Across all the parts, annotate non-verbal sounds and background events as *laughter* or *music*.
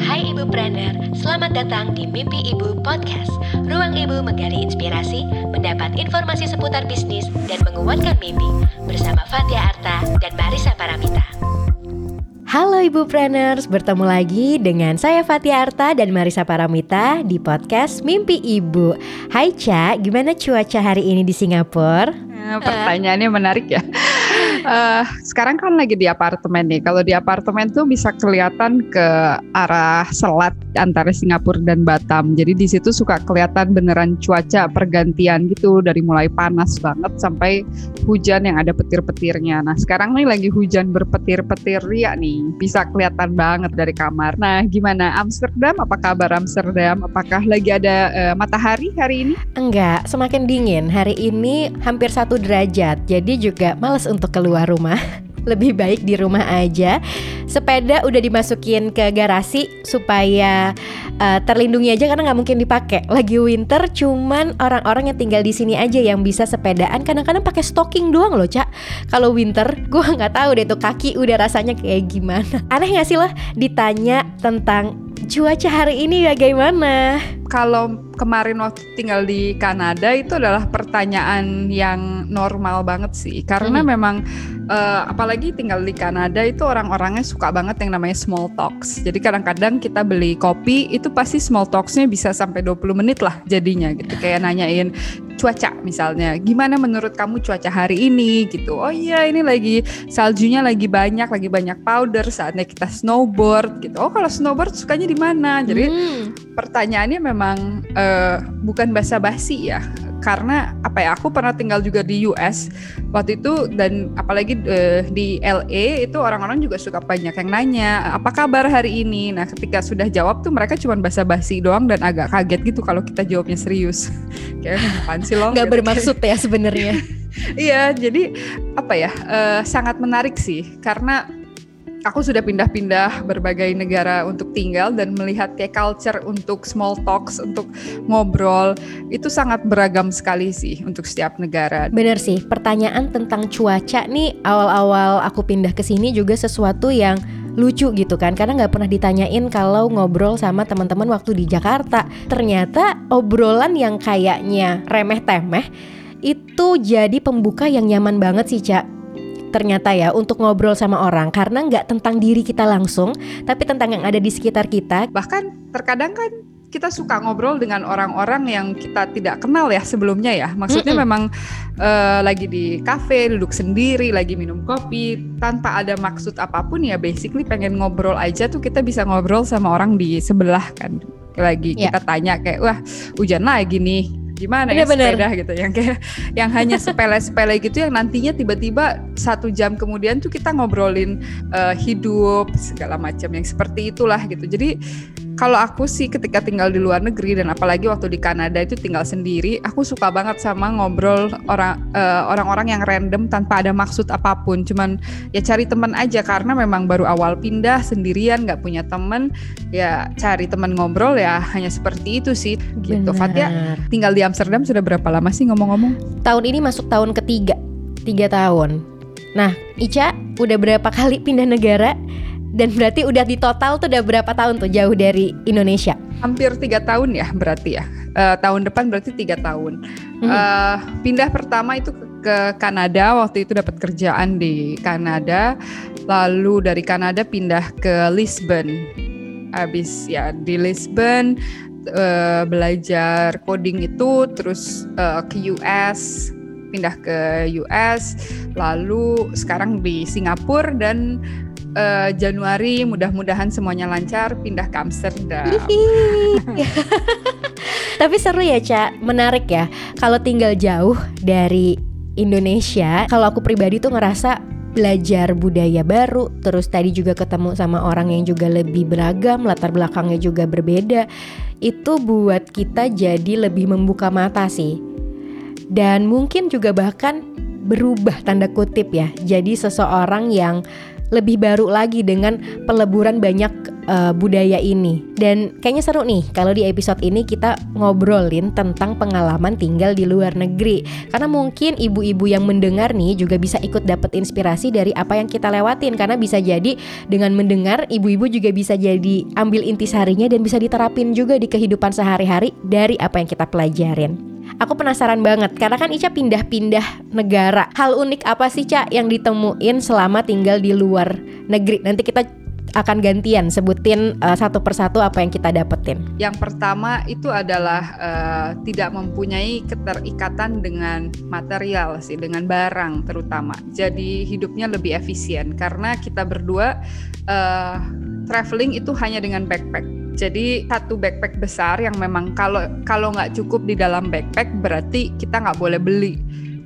Hai Ibu Brander, selamat datang di Mimpi Ibu Podcast. Ruang Ibu menggali inspirasi, mendapat informasi seputar bisnis, dan menguatkan mimpi. Bersama Fatia Arta dan Marisa Paramita. Halo Ibu Planners, bertemu lagi dengan saya Fatia Arta dan Marisa Paramita di podcast Mimpi Ibu. Hai Ca, gimana cuaca hari ini di Singapura? Eh, pertanyaannya menarik ya uh, sekarang kan lagi di apartemen nih. Kalau di apartemen tuh bisa kelihatan ke arah selat antara Singapura dan Batam. Jadi di situ suka kelihatan beneran cuaca pergantian gitu dari mulai panas banget sampai hujan yang ada petir-petirnya. Nah sekarang nih lagi hujan berpetir-petir ya nih. Bisa kelihatan banget dari kamar. Nah gimana Amsterdam? Apa kabar Amsterdam? Apakah lagi ada uh, matahari hari ini? Enggak, semakin dingin. Hari ini hampir satu derajat. Jadi juga males untuk keluar keluar rumah *laughs* lebih baik di rumah aja. Sepeda udah dimasukin ke garasi supaya uh, terlindungi aja karena nggak mungkin dipakai. Lagi winter, cuman orang-orang yang tinggal di sini aja yang bisa sepedaan. Kadang-kadang pakai stocking doang loh, cak. Kalau winter, *laughs* gue nggak tahu deh tuh kaki udah rasanya kayak gimana. Aneh nggak sih loh ditanya tentang cuaca hari ini bagaimana? Kalau kemarin waktu tinggal di Kanada itu adalah pertanyaan yang normal banget sih, karena hmm. memang uh, apalagi tinggal di Kanada itu orang-orangnya suka banget yang namanya small talks. Jadi kadang-kadang kita beli kopi itu pasti small talksnya bisa sampai 20 menit lah jadinya gitu, kayak nanyain cuaca misalnya gimana menurut kamu cuaca hari ini gitu oh iya ini lagi saljunya lagi banyak lagi banyak powder saatnya kita snowboard gitu oh kalau snowboard sukanya di mana jadi hmm. pertanyaannya memang uh, bukan basa-basi ya. Karena apa ya aku pernah tinggal juga di US waktu itu dan apalagi uh, di LA itu orang-orang juga suka banyak yang nanya apa kabar hari ini? Nah ketika sudah jawab tuh mereka cuma basa-basi doang dan agak kaget gitu kalau kita jawabnya serius. *laughs* Kayak apaan sih lo nggak gitu. bermaksud ya sebenarnya. *laughs* Iya jadi apa ya uh, sangat menarik sih. Karena aku sudah pindah-pindah berbagai negara untuk tinggal dan melihat kayak culture untuk small talks, untuk ngobrol itu sangat beragam sekali sih untuk setiap negara. Bener sih, pertanyaan tentang cuaca nih awal-awal aku pindah ke sini juga sesuatu yang lucu gitu kan karena nggak pernah ditanyain kalau ngobrol sama teman-teman waktu di Jakarta ternyata obrolan yang kayaknya remeh temeh itu jadi pembuka yang nyaman banget sih Cak ternyata ya untuk ngobrol sama orang karena nggak tentang diri kita langsung tapi tentang yang ada di sekitar kita bahkan terkadang kan kita suka ngobrol dengan orang-orang yang kita tidak kenal ya sebelumnya ya. Maksudnya mm -mm. memang uh, lagi di kafe, duduk sendiri, lagi minum kopi tanpa ada maksud apa pun ya basically pengen ngobrol aja tuh kita bisa ngobrol sama orang di sebelah kan. Lagi yeah. kita tanya kayak wah hujan lagi nih gimana ya bener. sepeda gitu yang kayak yang hanya sepele-sepele gitu yang nantinya tiba-tiba satu jam kemudian tuh kita ngobrolin uh, hidup segala macam yang seperti itulah gitu jadi kalau aku sih ketika tinggal di luar negeri dan apalagi waktu di Kanada itu tinggal sendiri, aku suka banget sama ngobrol orang uh, orang-orang yang random tanpa ada maksud apa pun. Cuman ya cari teman aja karena memang baru awal pindah sendirian, nggak punya teman, ya cari teman ngobrol ya hanya seperti itu sih. Gitu. Bener. Fatia tinggal di Amsterdam sudah berapa lama sih ngomong-ngomong? Tahun ini masuk tahun ketiga, tiga tahun. Nah, Ica udah berapa kali pindah negara? Dan berarti udah di total tuh udah berapa tahun tuh jauh dari Indonesia? Hampir tiga tahun ya berarti ya. Uh, tahun depan berarti tiga tahun. Uh, pindah pertama itu ke, ke Kanada waktu itu dapat kerjaan di Kanada. Lalu dari Kanada pindah ke Lisbon. Habis ya di Lisbon uh, belajar coding itu terus uh, ke US pindah ke US lalu sekarang di Singapura dan uh, Januari mudah-mudahan semuanya lancar pindah ke Amsterdam. *laughs* Tapi seru ya, Cak. Menarik ya. Kalau tinggal jauh dari Indonesia, kalau aku pribadi tuh ngerasa belajar budaya baru, terus tadi juga ketemu sama orang yang juga lebih beragam, latar belakangnya juga berbeda. Itu buat kita jadi lebih membuka mata sih. Dan mungkin juga bahkan berubah tanda kutip ya. Jadi seseorang yang lebih baru lagi dengan peleburan banyak uh, budaya ini. Dan kayaknya seru nih kalau di episode ini kita ngobrolin tentang pengalaman tinggal di luar negeri. Karena mungkin ibu-ibu yang mendengar nih juga bisa ikut dapat inspirasi dari apa yang kita lewatin karena bisa jadi dengan mendengar ibu-ibu juga bisa jadi ambil intisarinya dan bisa diterapin juga di kehidupan sehari-hari dari apa yang kita pelajarin. Aku penasaran banget karena kan Ica pindah-pindah negara. Hal unik apa sih Ca yang ditemuin selama tinggal di luar negeri? Nanti kita akan gantian sebutin uh, satu persatu apa yang kita dapetin. Yang pertama itu adalah uh, tidak mempunyai keterikatan dengan material sih, dengan barang terutama. Jadi hidupnya lebih efisien karena kita berdua uh, traveling itu hanya dengan backpack jadi satu backpack besar yang memang kalau kalau nggak cukup di dalam backpack berarti kita nggak boleh beli.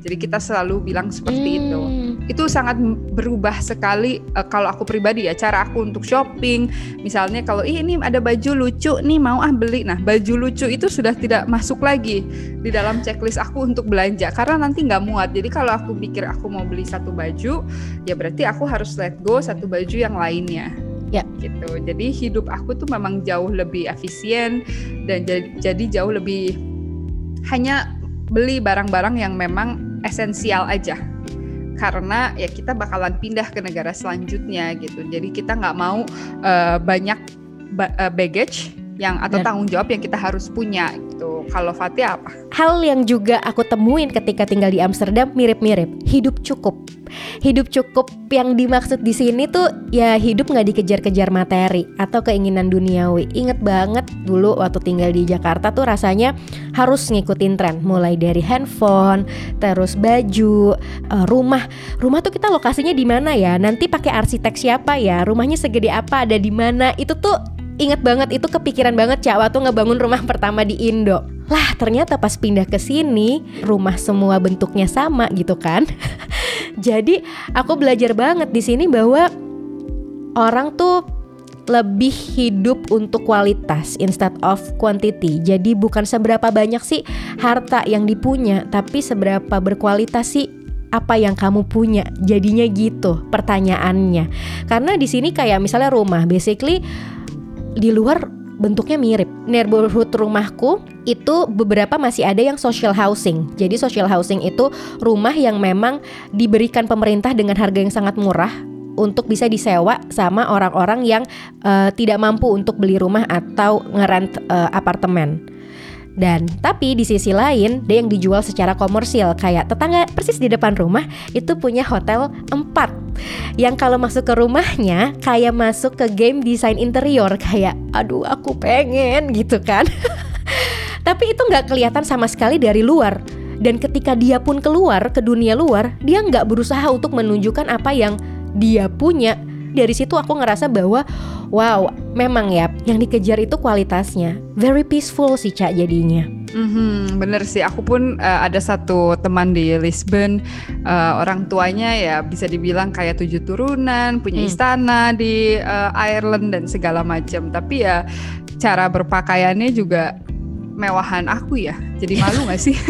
Jadi kita selalu bilang seperti hmm. itu. Itu sangat berubah sekali uh, kalau aku pribadi ya cara aku untuk shopping. Misalnya kalau Ih, ini ada baju lucu nih mau ah beli. Nah baju lucu itu sudah tidak masuk lagi di dalam checklist aku untuk belanja karena nanti nggak muat. Jadi kalau aku pikir aku mau beli satu baju ya berarti aku harus let go satu baju yang lainnya ya gitu jadi hidup aku tuh memang jauh lebih efisien dan jadi, jadi jauh lebih hanya beli barang-barang yang memang esensial aja karena ya kita bakalan pindah ke negara selanjutnya gitu. Jadi kita nggak mau uh, banyak ba uh, baggage yang atau tanggung jawab yang kita harus punya gitu. Kalau Fatih apa? Hal yang juga aku temuin ketika tinggal di Amsterdam mirip-mirip, hidup cukup. Hidup cukup yang dimaksud di sini tuh ya hidup nggak dikejar-kejar materi atau keinginan duniawi. Ingat banget dulu waktu tinggal di Jakarta tuh rasanya harus ngikutin tren, mulai dari handphone, terus baju, uh, rumah. Rumah tuh kita lokasinya di mana ya? Nanti pakai arsitek siapa ya? Rumahnya segede apa? Ada di mana? Itu tuh inget banget itu kepikiran banget Cak waktu ngebangun rumah pertama di Indo. Lah ternyata pas pindah ke sini rumah semua bentuknya sama gitu kan. *laughs* Jadi aku belajar banget di sini bahwa orang tuh lebih hidup untuk kualitas instead of quantity. Jadi bukan seberapa banyak sih harta yang dipunya, tapi seberapa berkualitas sih apa yang kamu punya. Jadinya gitu pertanyaannya. Karena di sini kayak misalnya rumah, basically di luar bentuknya mirip. Neighborhood rumahku itu beberapa masih ada yang social housing. Jadi social housing itu rumah yang memang diberikan pemerintah dengan harga yang sangat murah untuk bisa disewa sama orang-orang yang uh, tidak mampu untuk beli rumah atau ngerent uh, apartemen. Dan tapi di sisi lain dia yang dijual secara komersil kayak tetangga persis di depan rumah itu punya hotel 4 yang kalau masuk ke rumahnya kayak masuk ke game desain interior kayak aduh aku pengen gitu kan. *laughs* tapi itu nggak kelihatan sama sekali dari luar. Dan ketika dia pun keluar ke dunia luar, dia nggak berusaha untuk menunjukkan apa yang dia punya dari situ aku ngerasa bahwa wow memang ya yang dikejar itu kualitasnya very peaceful sih cak jadinya Mm-hmm, bener sih, aku pun uh, ada satu teman di Lisbon, uh, orang tuanya ya bisa dibilang kayak tujuh turunan, punya hmm. istana di uh, Ireland dan segala macam. Tapi ya cara berpakaiannya juga mewahan aku ya? Jadi malu gak sih? *laughs*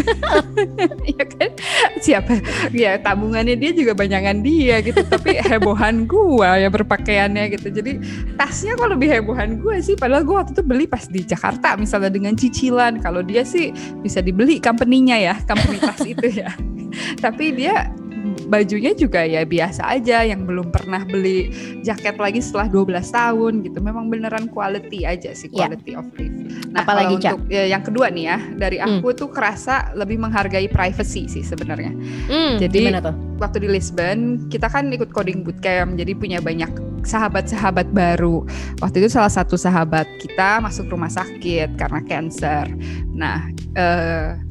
Ya kan? Siapa? Ya tabungannya dia juga banyakan dia gitu tapi hebohan gua ya berpakaiannya gitu. Jadi tasnya kok lebih hebohan gua sih? Padahal gua waktu itu beli pas di Jakarta misalnya dengan cicilan. Kalau dia sih bisa dibeli company-nya ya company tas itu ya. Tapi dia bajunya juga ya biasa aja yang belum pernah beli jaket lagi setelah 12 tahun gitu. Memang beneran quality aja sih iya. quality yeah. of life. Nah, apalagi untuk ya, yang kedua nih ya, dari hmm. aku hmm. tuh kerasa lebih menghargai privacy sih sebenarnya. Hmm, jadi waktu di Lisbon kita kan ikut coding bootcamp, jadi punya banyak sahabat-sahabat baru. Waktu itu salah satu sahabat kita masuk rumah sakit karena cancer. Nah, eh,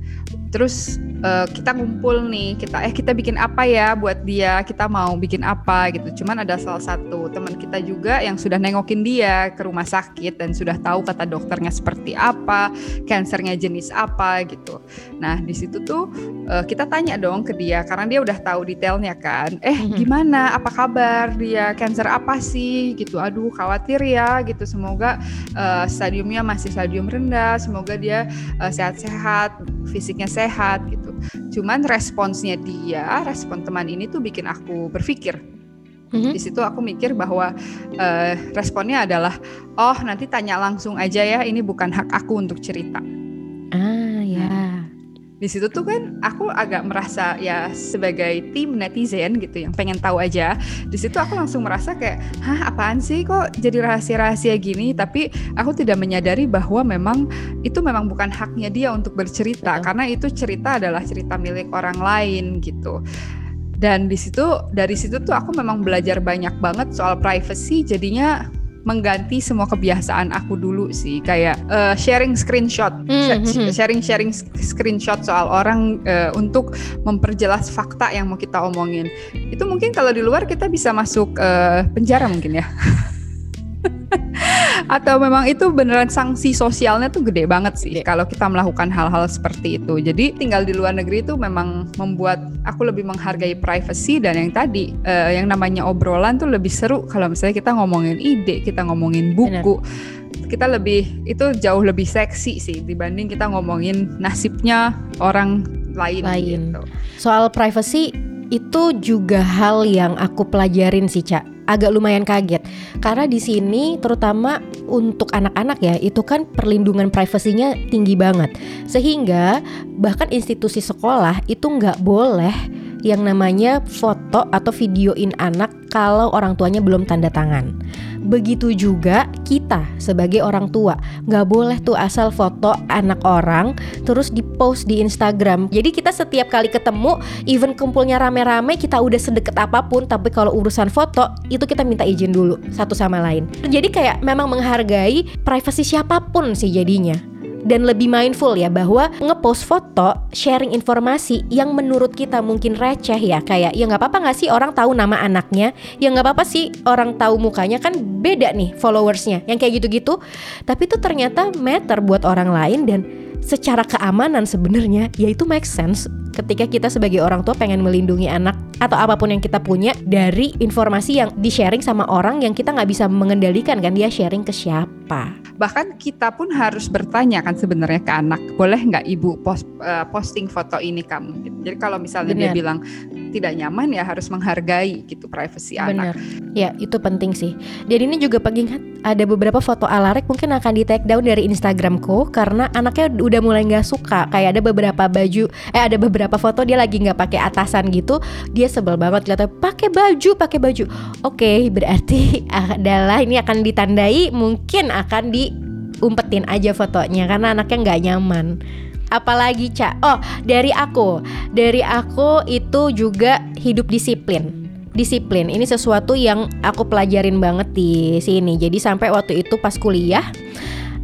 terus uh, kita ngumpul nih kita eh kita bikin apa ya buat dia kita mau bikin apa gitu. Cuman ada salah satu teman kita juga yang sudah nengokin dia ke rumah sakit dan sudah tahu kata dokternya seperti apa kansernya jenis apa gitu. Nah di situ tuh uh, kita tanya dong ke dia karena dia udah tahu detailnya kan. Eh gimana? Apa kabar dia? Kanker apa sih? Gitu. Aduh khawatir ya gitu. Semoga uh, stadiumnya masih stadium rendah. Semoga dia uh, sehat-sehat. Fisiknya sehat gitu. Cuman responsnya dia, respon teman ini tuh bikin aku berpikir, Mm-hmm. Di situ aku mikir bahwa uh, responnya adalah, oh nanti tanya langsung aja ya, ini bukan hak aku untuk cerita. Ya. Di situ tuh kan aku agak merasa ya sebagai tim netizen gitu yang pengen tahu aja di situ aku langsung merasa kayak hah apaan sih kok jadi rahasia-rahasia gini tapi aku tidak menyadari bahwa memang itu memang bukan haknya dia untuk bercerita Betul. karena itu cerita adalah cerita milik orang lain gitu dan di situ dari situ tuh aku memang belajar banyak banget soal privacy jadinya mengganti semua kebiasaan aku dulu sih. Kayak uh, sharing screenshot. Mm -hmm. sharing sharing screenshot soal orang uh, untuk memperjelas fakta yang mau kita omongin. Itu mungkin kalau di luar kita bisa masuk uh, penjara mungkin ya *laughs* *laughs* atau memang itu beneran sanksi sosialnya tuh gede banget sih kalau kita melakukan hal-hal seperti itu. Jadi tinggal di luar negeri itu memang membuat aku lebih menghargai privacy dan yang tadi uh, yang namanya obrolan tuh lebih seru kalau misalnya kita ngomongin ide, kita ngomongin buku. Bener kita lebih itu jauh lebih seksi sih dibanding kita ngomongin nasibnya orang lain, lain. gitu. Soal privacy itu juga hal yang aku pelajarin sih, Cak agak lumayan kaget. Karena di sini terutama untuk anak-anak ya itu kan perlindungan privasinya tinggi banget. Sehingga bahkan institusi sekolah itu nggak boleh yang namanya foto atau videoin anak kalau orang tuanya belum tanda tangan. Begitu juga kita sebagai orang tua nggak boleh tuh asal foto anak orang terus di post di Instagram. Jadi kita setiap kali ketemu, even kumpulnya rame-rame kita udah sedekat apa pun, tapi kalau urusan foto itu kita minta izin dulu satu sama lain. Jadi kayak memang menghargai privasi siapa pun sih jadinya dan lebih mindful ya bahwa ngepost foto sharing informasi yang menurut kita mungkin receh ya. Kayak ya nggak apa-apa nggak sih orang tahu nama anaknya? Ya nggak apa-apa sih orang tahu mukanya. Kan beda nih followersnya yang kayak gitu-gitu. Tapi itu ternyata matter buat orang lain dan secara keamanan sebenarnya ya itu make sense ketika kita sebagai orang tua pengen melindungi anak atau apa pun yang kita punya dari informasi yang di sharing sama orang yang kita nggak bisa mengendalikan kan dia sharing ke siapa bahkan kita pun harus bertanya kan sebenarnya ke anak boleh nggak ibu post, uh, posting foto ini kamu jadi kalau misalnya Bener. dia bilang tidak nyaman ya harus menghargai gitu privacy Bener. anak ya itu penting sih. Jadi ini juga pengingat ada beberapa foto Alarek mungkin akan di take down dari Instagramku karena anaknya udah mulai nggak suka. Kayak ada beberapa baju eh ada beberapa foto dia lagi nggak pakai atasan gitu. Dia sebel banget lihatnya pakai baju pakai baju. Oke berarti *laughs* adalah ini akan ditandai mungkin akan di umpetin aja fotonya karena anaknya nggak nyaman apalagi cak oh dari aku. Dari aku itu juga hidup disiplin. Disiplin ini sesuatu yang aku pelajarin banget di sini. Jadi sampai waktu itu pas kuliah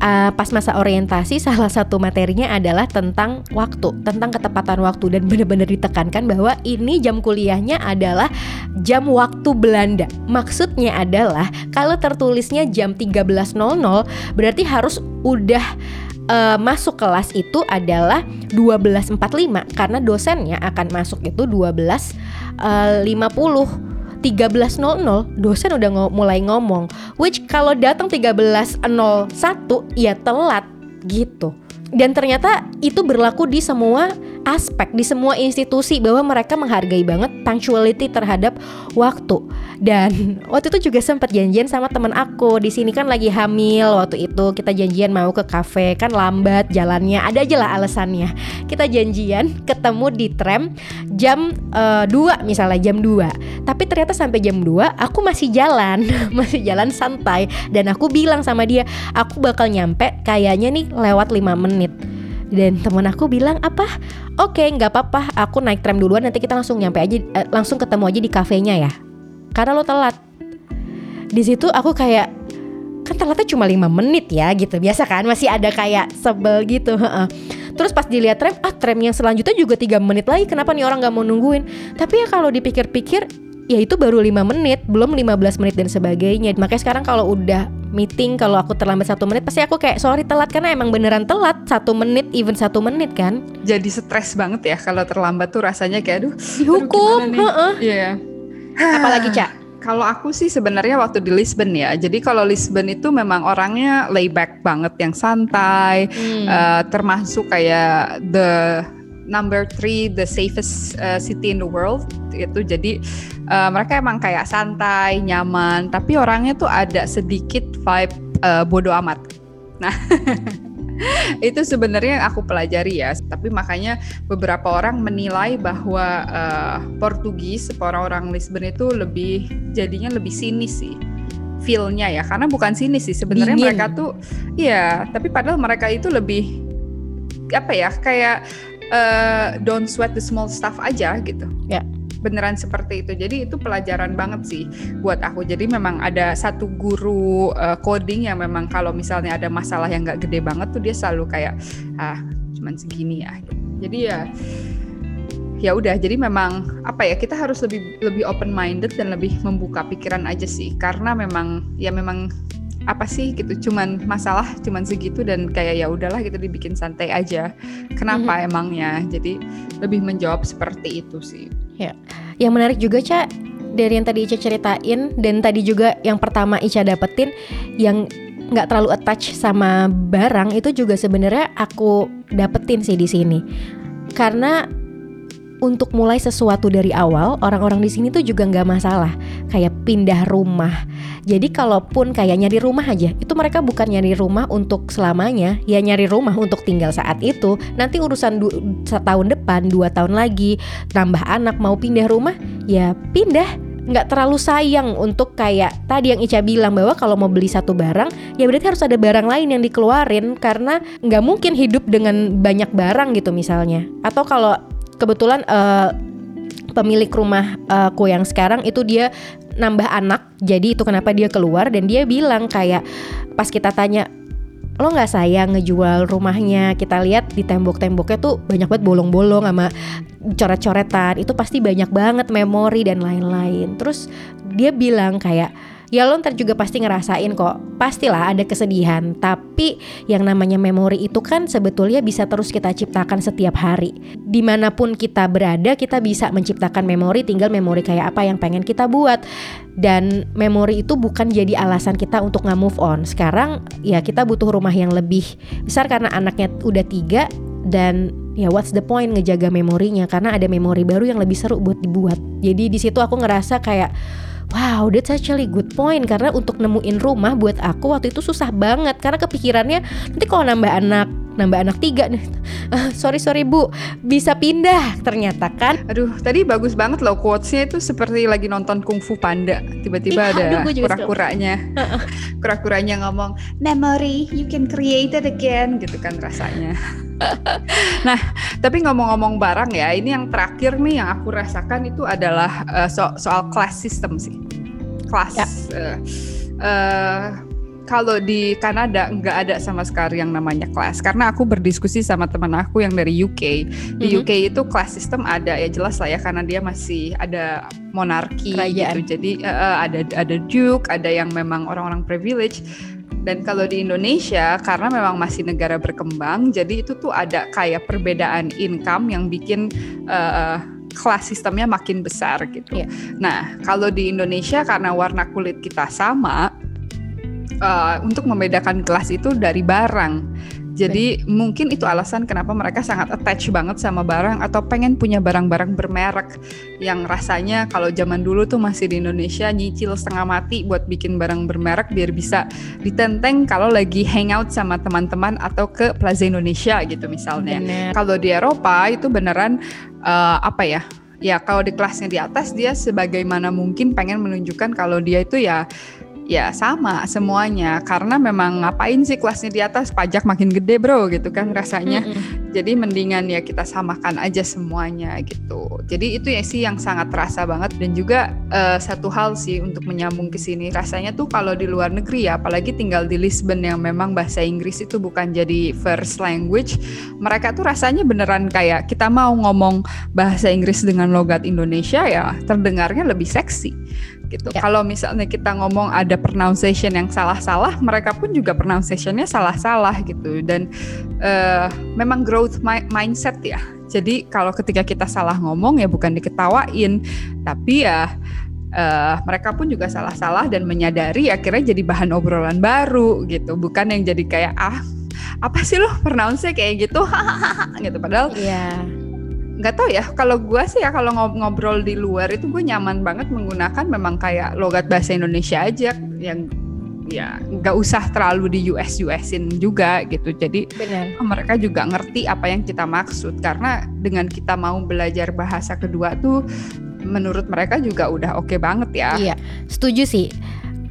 uh, pas masa orientasi *laughs* salah satu materinya adalah tentang waktu, tentang ketepatan waktu. Dan benar-benar ditekankan bahwa ini jam kuliahnya adalah jam waktu Belanda. Maksudnya adalah kalau tertulisnya jam 13.00 berarti harus udah uh, masuk kelas itu adalah 12.45 karena dosennya akan masuk itu 12.50 13.00 dosen udah ng mulai ngomong. Which kalau datang 13.01 ya telat gitu. Dan ternyata itu berlaku di semua aspek di semua institusi bahwa mereka menghargai banget punctuality terhadap waktu. Dan waktu itu juga sempat janjian sama teman aku di sini kan lagi hamil waktu itu kita janjian mau ke kafe kan lambat jalannya ada aja lah alasannya. Kita janjian ketemu di tram jam uh, eh, 2 misalnya jam 2. Tapi ternyata sampai jam 2 aku masih jalan, *laughs* masih jalan santai dan aku bilang sama dia aku bakal nyampe kayaknya nih lewat 5 menit dan temen aku bilang apa? Oke okay, nggak apa-apa aku naik tram duluan nanti kita langsung nyampe aja eh, langsung ketemu aja di kafenya ya. Karena lo telat. Di situ aku kayak kan telatnya cuma lima menit ya gitu. Biasa kan masih ada kayak sebel gitu terus pas dilihat tram ah tram yang selanjutnya juga tiga menit lagi kenapa nih orang nggak mau nungguin? Tapi ya kalau dipikir-pikir ya itu baru lima menit belum 15 menit dan sebagainya makanya sekarang kalau udah meeting kalau aku terlambat satu menit pasti aku kayak sorry telat karena emang beneran telat satu menit even satu menit kan jadi stres banget ya kalau terlambat tuh rasanya kayak aduh dihukum iya yeah. apalagi cak kalau aku sih sebenarnya waktu di Lisbon ya. Jadi kalau Lisbon itu memang orangnya layback banget, yang santai, hmm. uh, termasuk kayak the number three the safest uh, city in the world itu. Jadi uh, mereka emang kayak santai nyaman tapi orangnya tuh ada sedikit vibe uh, bodoh amat. Nah *laughs* itu sebenarnya yang aku pelajari ya. Tapi makanya beberapa orang menilai bahwa uh, Portugis orang-orang Lisbon itu lebih jadinya lebih sinis sih feelnya ya. Karena bukan sinis sih sebenarnya mereka tuh iya. Tapi padahal mereka itu lebih apa ya kayak uh, don't sweat the small stuff aja gitu ya beneran seperti itu. Jadi itu pelajaran banget sih buat aku. Jadi memang ada satu guru uh, coding yang memang kalau misalnya ada masalah yang nggak gede banget tuh dia selalu kayak ah cuman segini ya. Jadi ya ya udah jadi memang apa ya kita harus lebih lebih open minded dan lebih membuka pikiran aja sih karena memang ya memang apa sih gitu cuman masalah cuman segitu dan kayak ya udahlah gitu dibikin santai aja. Kenapa mm -hmm. emangnya? Jadi lebih menjawab seperti itu sih. Ya, yang menarik juga Ca dari yang tadi Ica ceritain dan tadi juga yang pertama Ica dapetin yang nggak terlalu attach sama barang itu juga sebenarnya aku dapetin sih di sini. Karena untuk mulai sesuatu dari awal orang-orang di sini tuh juga nggak masalah. Kayak pindah rumah. Jadi kalaupun kayak nyari rumah aja itu mereka bukan nyari rumah untuk selamanya. Ya nyari rumah untuk tinggal saat itu. Nanti urusan setahun depan dua tahun lagi tambah anak mau pindah rumah ya pindah. Nggak terlalu sayang untuk kayak tadi yang Ica bilang bahwa kalau mau beli satu barang ya berarti harus ada barang lain yang dikeluarin. Karena nggak mungkin hidup dengan banyak barang gitu misalnya. Atau kalau kebetulan uh, pemilik rumah uh, yang sekarang itu dia nambah anak jadi itu kenapa dia keluar dan dia bilang kayak pas kita tanya lo nggak sayang ngejual rumahnya? Kita lihat di tembok-temboknya tuh banyak banget bolong-bolong sama coret-coretan itu pasti banyak banget memori dan lain-lain. Terus dia bilang kayak ya lo ntar juga pasti ngerasain kok. Pastilah ada kesedihan tapi yang namanya memori itu kan sebetulnya bisa terus kita ciptakan setiap hari. Di mana pun kita berada kita bisa menciptakan memori tinggal memori kayak apa yang pengen kita buat. Dan memori itu bukan jadi alasan kita untuk nggak move on. Sekarang ya kita butuh rumah yang lebih besar karena anaknya udah tiga dan ya what's the point ngejaga memorinya? Karena ada memori baru yang lebih seru buat dibuat. Jadi di situ aku ngerasa kayak Wow, that's actually good point. Karena untuk nemuin rumah buat aku waktu itu susah banget. Karena kepikirannya nanti kalau nambah anak nambah anak tiga nih. Uh, *laughs* sorry sorry bu. Bisa pindah ternyata kan? Aduh tadi bagus banget loh quotesnya itu seperti lagi nonton kungfu panda. Tiba-tiba ada kura-kuranya. *laughs* Kura-kuranya ngomong memory you can create it again gitu kan rasanya. *laughs* Nah tapi ngomong-ngomong barang ya ini yang terakhir nih yang aku rasakan itu adalah uh, so soal class system sih kelas ya. uh, uh, kalau di Kanada nggak ada sama sekali yang namanya kelas. Karena aku berdiskusi sama teman aku yang dari UK di mm-hmm. UK itu kelas sistem ada ya jelas lah ya karena dia masih ada monarki gitu. Jadi uh, ada ada duke ada yang memang orang-orang privilege. Dan kalau di Indonesia karena memang masih negara berkembang jadi itu tuh ada kayak perbedaan income yang bikin uh, kelas sistemnya makin besar gitu. Yeah. Nah, kalau di Indonesia karena warna kulit kita sama, uh, untuk membedakan kelas itu dari barang. Jadi Baik. mungkin itu alasan kenapa mereka sangat attach banget sama barang atau pengen punya barang-barang bermerek yang rasanya kalau zaman dulu tuh masih di Indonesia nyicil setengah mati buat bikin barang bermerek biar bisa ditenteng kalau lagi hangout sama teman-teman atau ke Plaza Indonesia gitu misalnya. Kalau di Eropa itu beneran uh, apa ya? Ya kalau di kelasnya di atas dia sebagaimana mungkin pengen menunjukkan kalau dia itu ya ya sama semuanya. Karena memang ngapain sih kelasnya di atas? Pajak makin gede bro gitu kan rasanya. Mm -hmm. jadi mendingan ya kita samakan aja semuanya gitu. Jadi itu ya sih yang sangat terasa banget. Dan juga uh, satu hal sih untuk menyambung ke sini. Rasanya tuh kalau di luar negeri ya apalagi tinggal di Lisbon yang memang bahasa Inggris itu bukan jadi first language mereka tuh rasanya beneran kayak kita mau ngomong bahasa Inggris dengan logat Indonesia ya terdengarnya lebih seksi gitu. Ya. Kalau misalnya kita ngomong ada pronunciation yang salah-salah, mereka pun juga pronunciationnya salah-salah gitu. Dan uh, memang growth mi mindset ya. Jadi kalau ketika kita salah ngomong ya bukan diketawain, tapi ya uh, mereka pun juga salah-salah dan menyadari akhirnya jadi bahan obrolan baru gitu. Bukan yang jadi kayak ah apa sih lo pronounce kayak gitu, *laughs* gitu. Padahal yeah nggak tahu ya kalau gue sih ya kalau ngobrol di luar itu gue nyaman banget menggunakan memang kayak logat bahasa Indonesia aja yang ya nggak usah terlalu di US USin juga gitu. Jadi Benar. mereka juga ngerti apa yang kita maksud karena dengan kita mau belajar bahasa kedua tuh menurut mereka juga udah oke okay banget ya. Iya setuju sih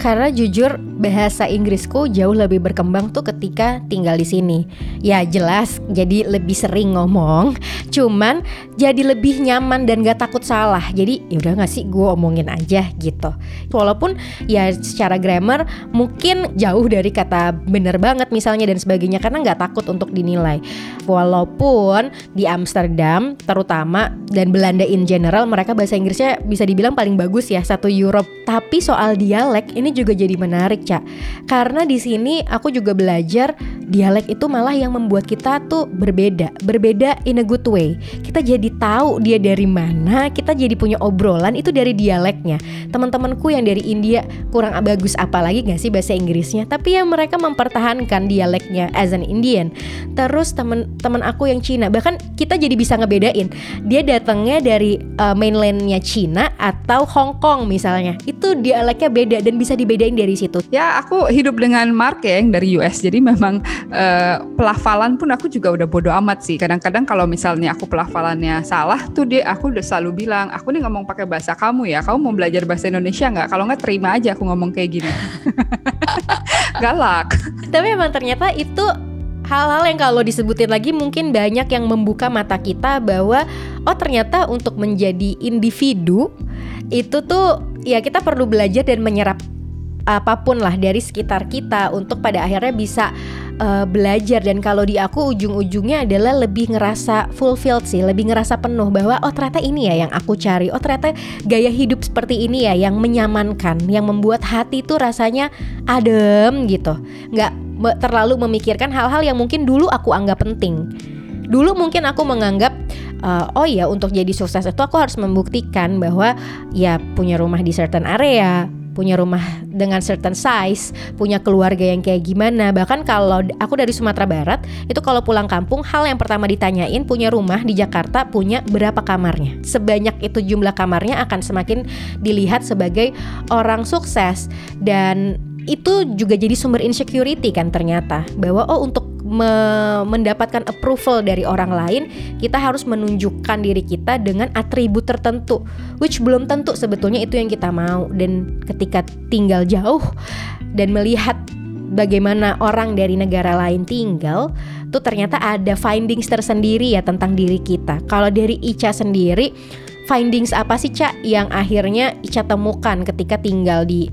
karena jujur bahasa Inggrisku jauh lebih berkembang tuh ketika tinggal di sini. Ya jelas jadi lebih sering ngomong, cuman jadi lebih nyaman dan gak takut salah. Jadi ya udah gak sih gue omongin aja gitu. Walaupun ya secara grammar mungkin jauh dari kata bener banget misalnya dan sebagainya karena gak takut untuk dinilai. Walaupun di Amsterdam terutama dan Belanda in general mereka bahasa Inggrisnya bisa dibilang paling bagus ya satu Europe. Tapi soal dialek ini juga jadi menarik, Cak. Karena di sini aku juga belajar dialek itu malah yang membuat kita tuh berbeda, berbeda in a good way. Kita jadi tahu dia dari mana, kita jadi punya obrolan itu dari dialeknya. Teman-temanku yang dari India kurang bagus apalagi gak sih bahasa Inggrisnya, tapi ya mereka mempertahankan dialeknya as an Indian. Terus teman-teman aku yang Cina, bahkan kita jadi bisa ngebedain dia datangnya dari uh, mainlandnya Cina atau Hong Kong misalnya. Itu dialeknya beda dan bisa dibedain dari situ? Ya aku hidup dengan Mark ya yang dari US jadi memang uh, pelafalan pun aku juga udah bodo amat sih. Kadang-kadang kalau misalnya aku pelafalannya salah tuh dia aku udah selalu bilang aku nih ngomong pakai bahasa kamu ya. Kamu mau belajar bahasa Indonesia nggak? Kalau nggak terima aja aku ngomong kayak gini. *laughs* Galak. Tapi emang ternyata itu hal-hal yang kalau disebutin lagi mungkin banyak yang membuka mata kita bahwa oh ternyata untuk menjadi individu itu tuh ya kita perlu belajar dan menyerap apa pun lah dari sekitar kita untuk pada akhirnya bisa uh, belajar. Dan kalau di aku ujung-ujungnya adalah lebih ngerasa fulfilled sih, lebih ngerasa penuh bahwa oh ternyata ini ya yang aku cari, oh ternyata gaya hidup seperti ini ya yang menyamankan, yang membuat hati tuh rasanya adem gitu, nggak terlalu memikirkan hal-hal yang mungkin dulu aku anggap penting. Dulu mungkin aku menganggap uh, oh ya untuk jadi sukses itu aku harus membuktikan bahwa ya punya rumah di certain area, punya rumah dengan certain size, punya keluarga yang kayak gimana. Bahkan kalau aku dari Sumatera Barat, itu kalau pulang kampung hal yang pertama ditanyain punya rumah di Jakarta punya berapa kamarnya. Sebanyak itu jumlah kamarnya akan semakin dilihat sebagai orang sukses dan itu juga jadi sumber insecurity kan ternyata bahwa oh untuk me mendapatkan approval dari orang lain kita harus menunjukkan diri kita dengan atribut tertentu which belum tentu sebetulnya itu yang kita mau dan ketika tinggal jauh dan melihat bagaimana orang dari negara lain tinggal tuh ternyata ada findings tersendiri ya tentang diri kita kalau dari Ica sendiri findings apa sih Cak yang akhirnya Ica temukan ketika tinggal di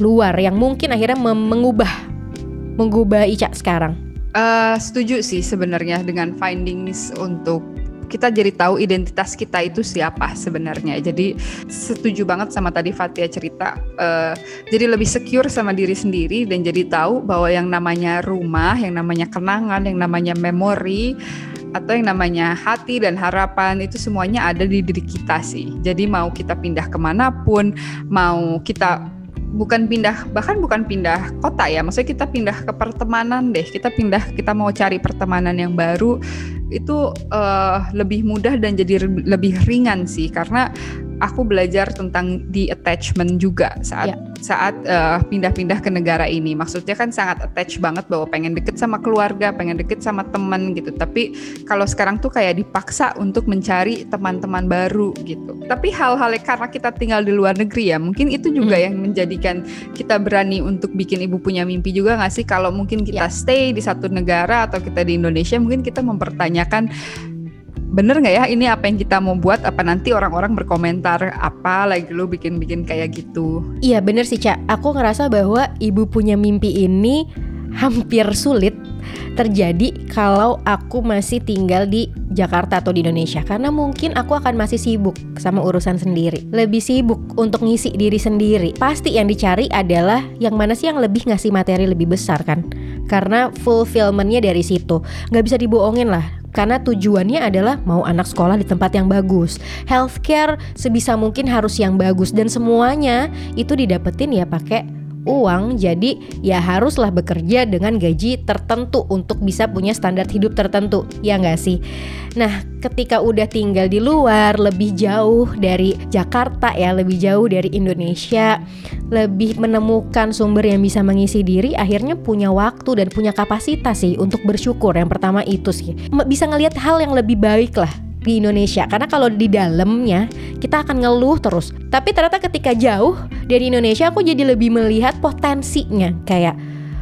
luar yang mungkin akhirnya mengubah mengubah Ica sekarang? Uh, setuju sih sebenarnya dengan findings untuk kita jadi tahu identitas kita itu siapa sebenarnya. Jadi setuju banget sama tadi Fatia cerita. Uh, jadi lebih secure sama diri sendiri dan jadi tahu bahwa yang namanya rumah, yang namanya kenangan, yang namanya memori atau yang namanya hati dan harapan itu semuanya ada di diri kita sih. Jadi mau kita pindah ke mana pun, mau kita bukan pindah bahkan bukan pindah kota ya. Maksudnya kita pindah ke pertemanan deh. Kita pindah kita mau cari pertemanan yang baru itu uh, lebih mudah dan jadi lebih ringan sih. Karena aku belajar tentang di attachment juga saat yeah. saat uh, pindah-pindah ke negara ini. Maksudnya kan sangat attach banget bahwa pengen deket sama keluarga, pengen deket sama teman gitu. Tapi kalau sekarang tuh kayak dipaksa untuk mencari teman-teman baru gitu. Tapi hal-hal karena kita tinggal di luar negeri ya, mungkin itu juga hmm. yang menjadikan kita berani untuk bikin ibu punya mimpi juga nggak sih? Kalau mungkin kita yeah. stay di satu negara atau kita di Indonesia, mungkin kita mempertanyakan bener nggak ya? Ini apa yang kita mau buat? Apa nanti orang-orang berkomentar apa? Lagi lu bikin-bikin kayak gitu. Iya bener sih Cak aku ngerasa bahwa ibu punya mimpi ini hampir sulit terjadi kalau aku masih tinggal di Jakarta atau di Indonesia. Karena mungkin aku akan masih sibuk sama urusan sendiri. Lebih sibuk untuk ngisi diri sendiri. Pasti yang dicari adalah yang mana sih yang lebih ngasih materi lebih besar kan? Karena fulfillmentnya dari situ. Nggak bisa dibohongin lah karena tujuannya adalah mau anak sekolah di tempat yang bagus. Healthcare sebisa mungkin harus yang bagus dan semuanya itu didapetin ya pakai uang, jadi ya haruslah bekerja dengan gaji tertentu untuk bisa punya standar hidup tertentu, ya nggak sih? Nah, ketika udah tinggal di luar, lebih jauh dari Jakarta ya, lebih jauh dari Indonesia, lebih menemukan sumber yang bisa mengisi diri, akhirnya punya waktu dan punya kapasitas sih untuk bersyukur. Yang pertama itu sih, bisa ngelihat hal yang lebih baik lah di Indonesia. Karena kalau di dalamnya kita akan ngeluh terus. Tapi ternyata ketika jauh dari Indonesia aku jadi lebih melihat potensinya. Kayak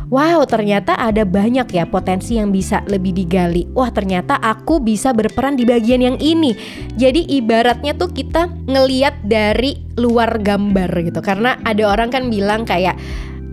wow ternyata ada banyak ya potensi yang bisa lebih digali. Wah ternyata aku bisa berperan di bagian yang ini. Jadi ibaratnya tuh kita ngeliat dari luar gambar gitu. Karena ada orang kan bilang kayak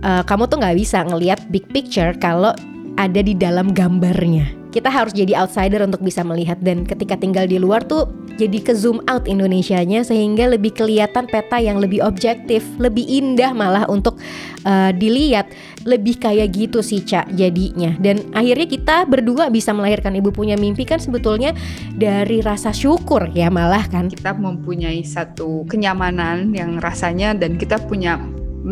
e, kamu tuh nggak bisa ngeliat big picture kalau ada di dalam gambarnya kita harus jadi outsider untuk bisa melihat dan ketika tinggal di luar tuh jadi ke zoom out Indonesianya sehingga lebih kelihatan peta yang lebih objektif, lebih indah malah untuk uh, dilihat, lebih kayak gitu sih Cak jadinya. Dan akhirnya kita berdua bisa melahirkan ibu punya mimpi kan sebetulnya dari rasa syukur ya malah kan. Kita mempunyai satu kenyamanan yang rasanya dan kita punya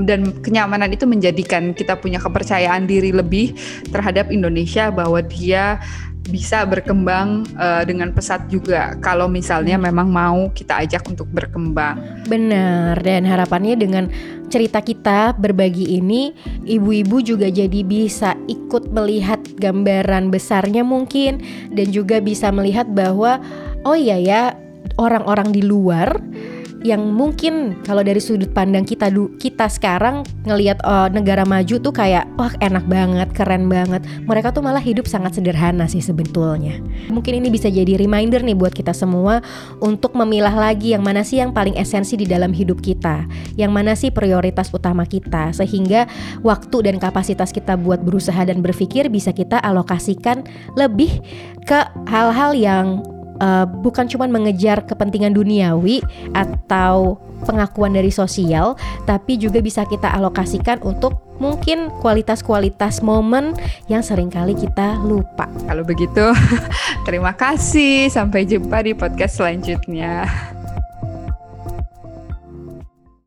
dan kenyamanan itu menjadikan kita punya kepercayaan diri lebih terhadap Indonesia bahwa dia bisa berkembang uh, dengan pesat juga kalau misalnya memang mau kita ajak untuk berkembang. Benar dan harapannya dengan cerita kita berbagi ini ibu-ibu juga jadi bisa ikut melihat gambaran besarnya mungkin dan juga bisa melihat bahwa oh iya ya orang-orang di luar yang mungkin kalau dari sudut pandang kita kita sekarang ngelihat uh, negara maju tuh kayak wah enak banget, keren banget. Mereka tuh malah hidup sangat sederhana sih sebetulnya. Mungkin ini bisa jadi reminder nih buat kita semua untuk memilah lagi yang mana sih yang paling esensi di dalam hidup kita, yang mana sih prioritas utama kita sehingga waktu dan kapasitas kita buat berusaha dan berpikir bisa kita alokasikan lebih ke hal-hal yang uh, bukan cuma mengejar kepentingan duniawi atau pengakuan dari sosial, tapi juga bisa kita alokasikan untuk mungkin kualitas-kualitas momen yang sering kali kita lupa. Kalau begitu, *laughs* terima kasih. Sampai jumpa di podcast selanjutnya.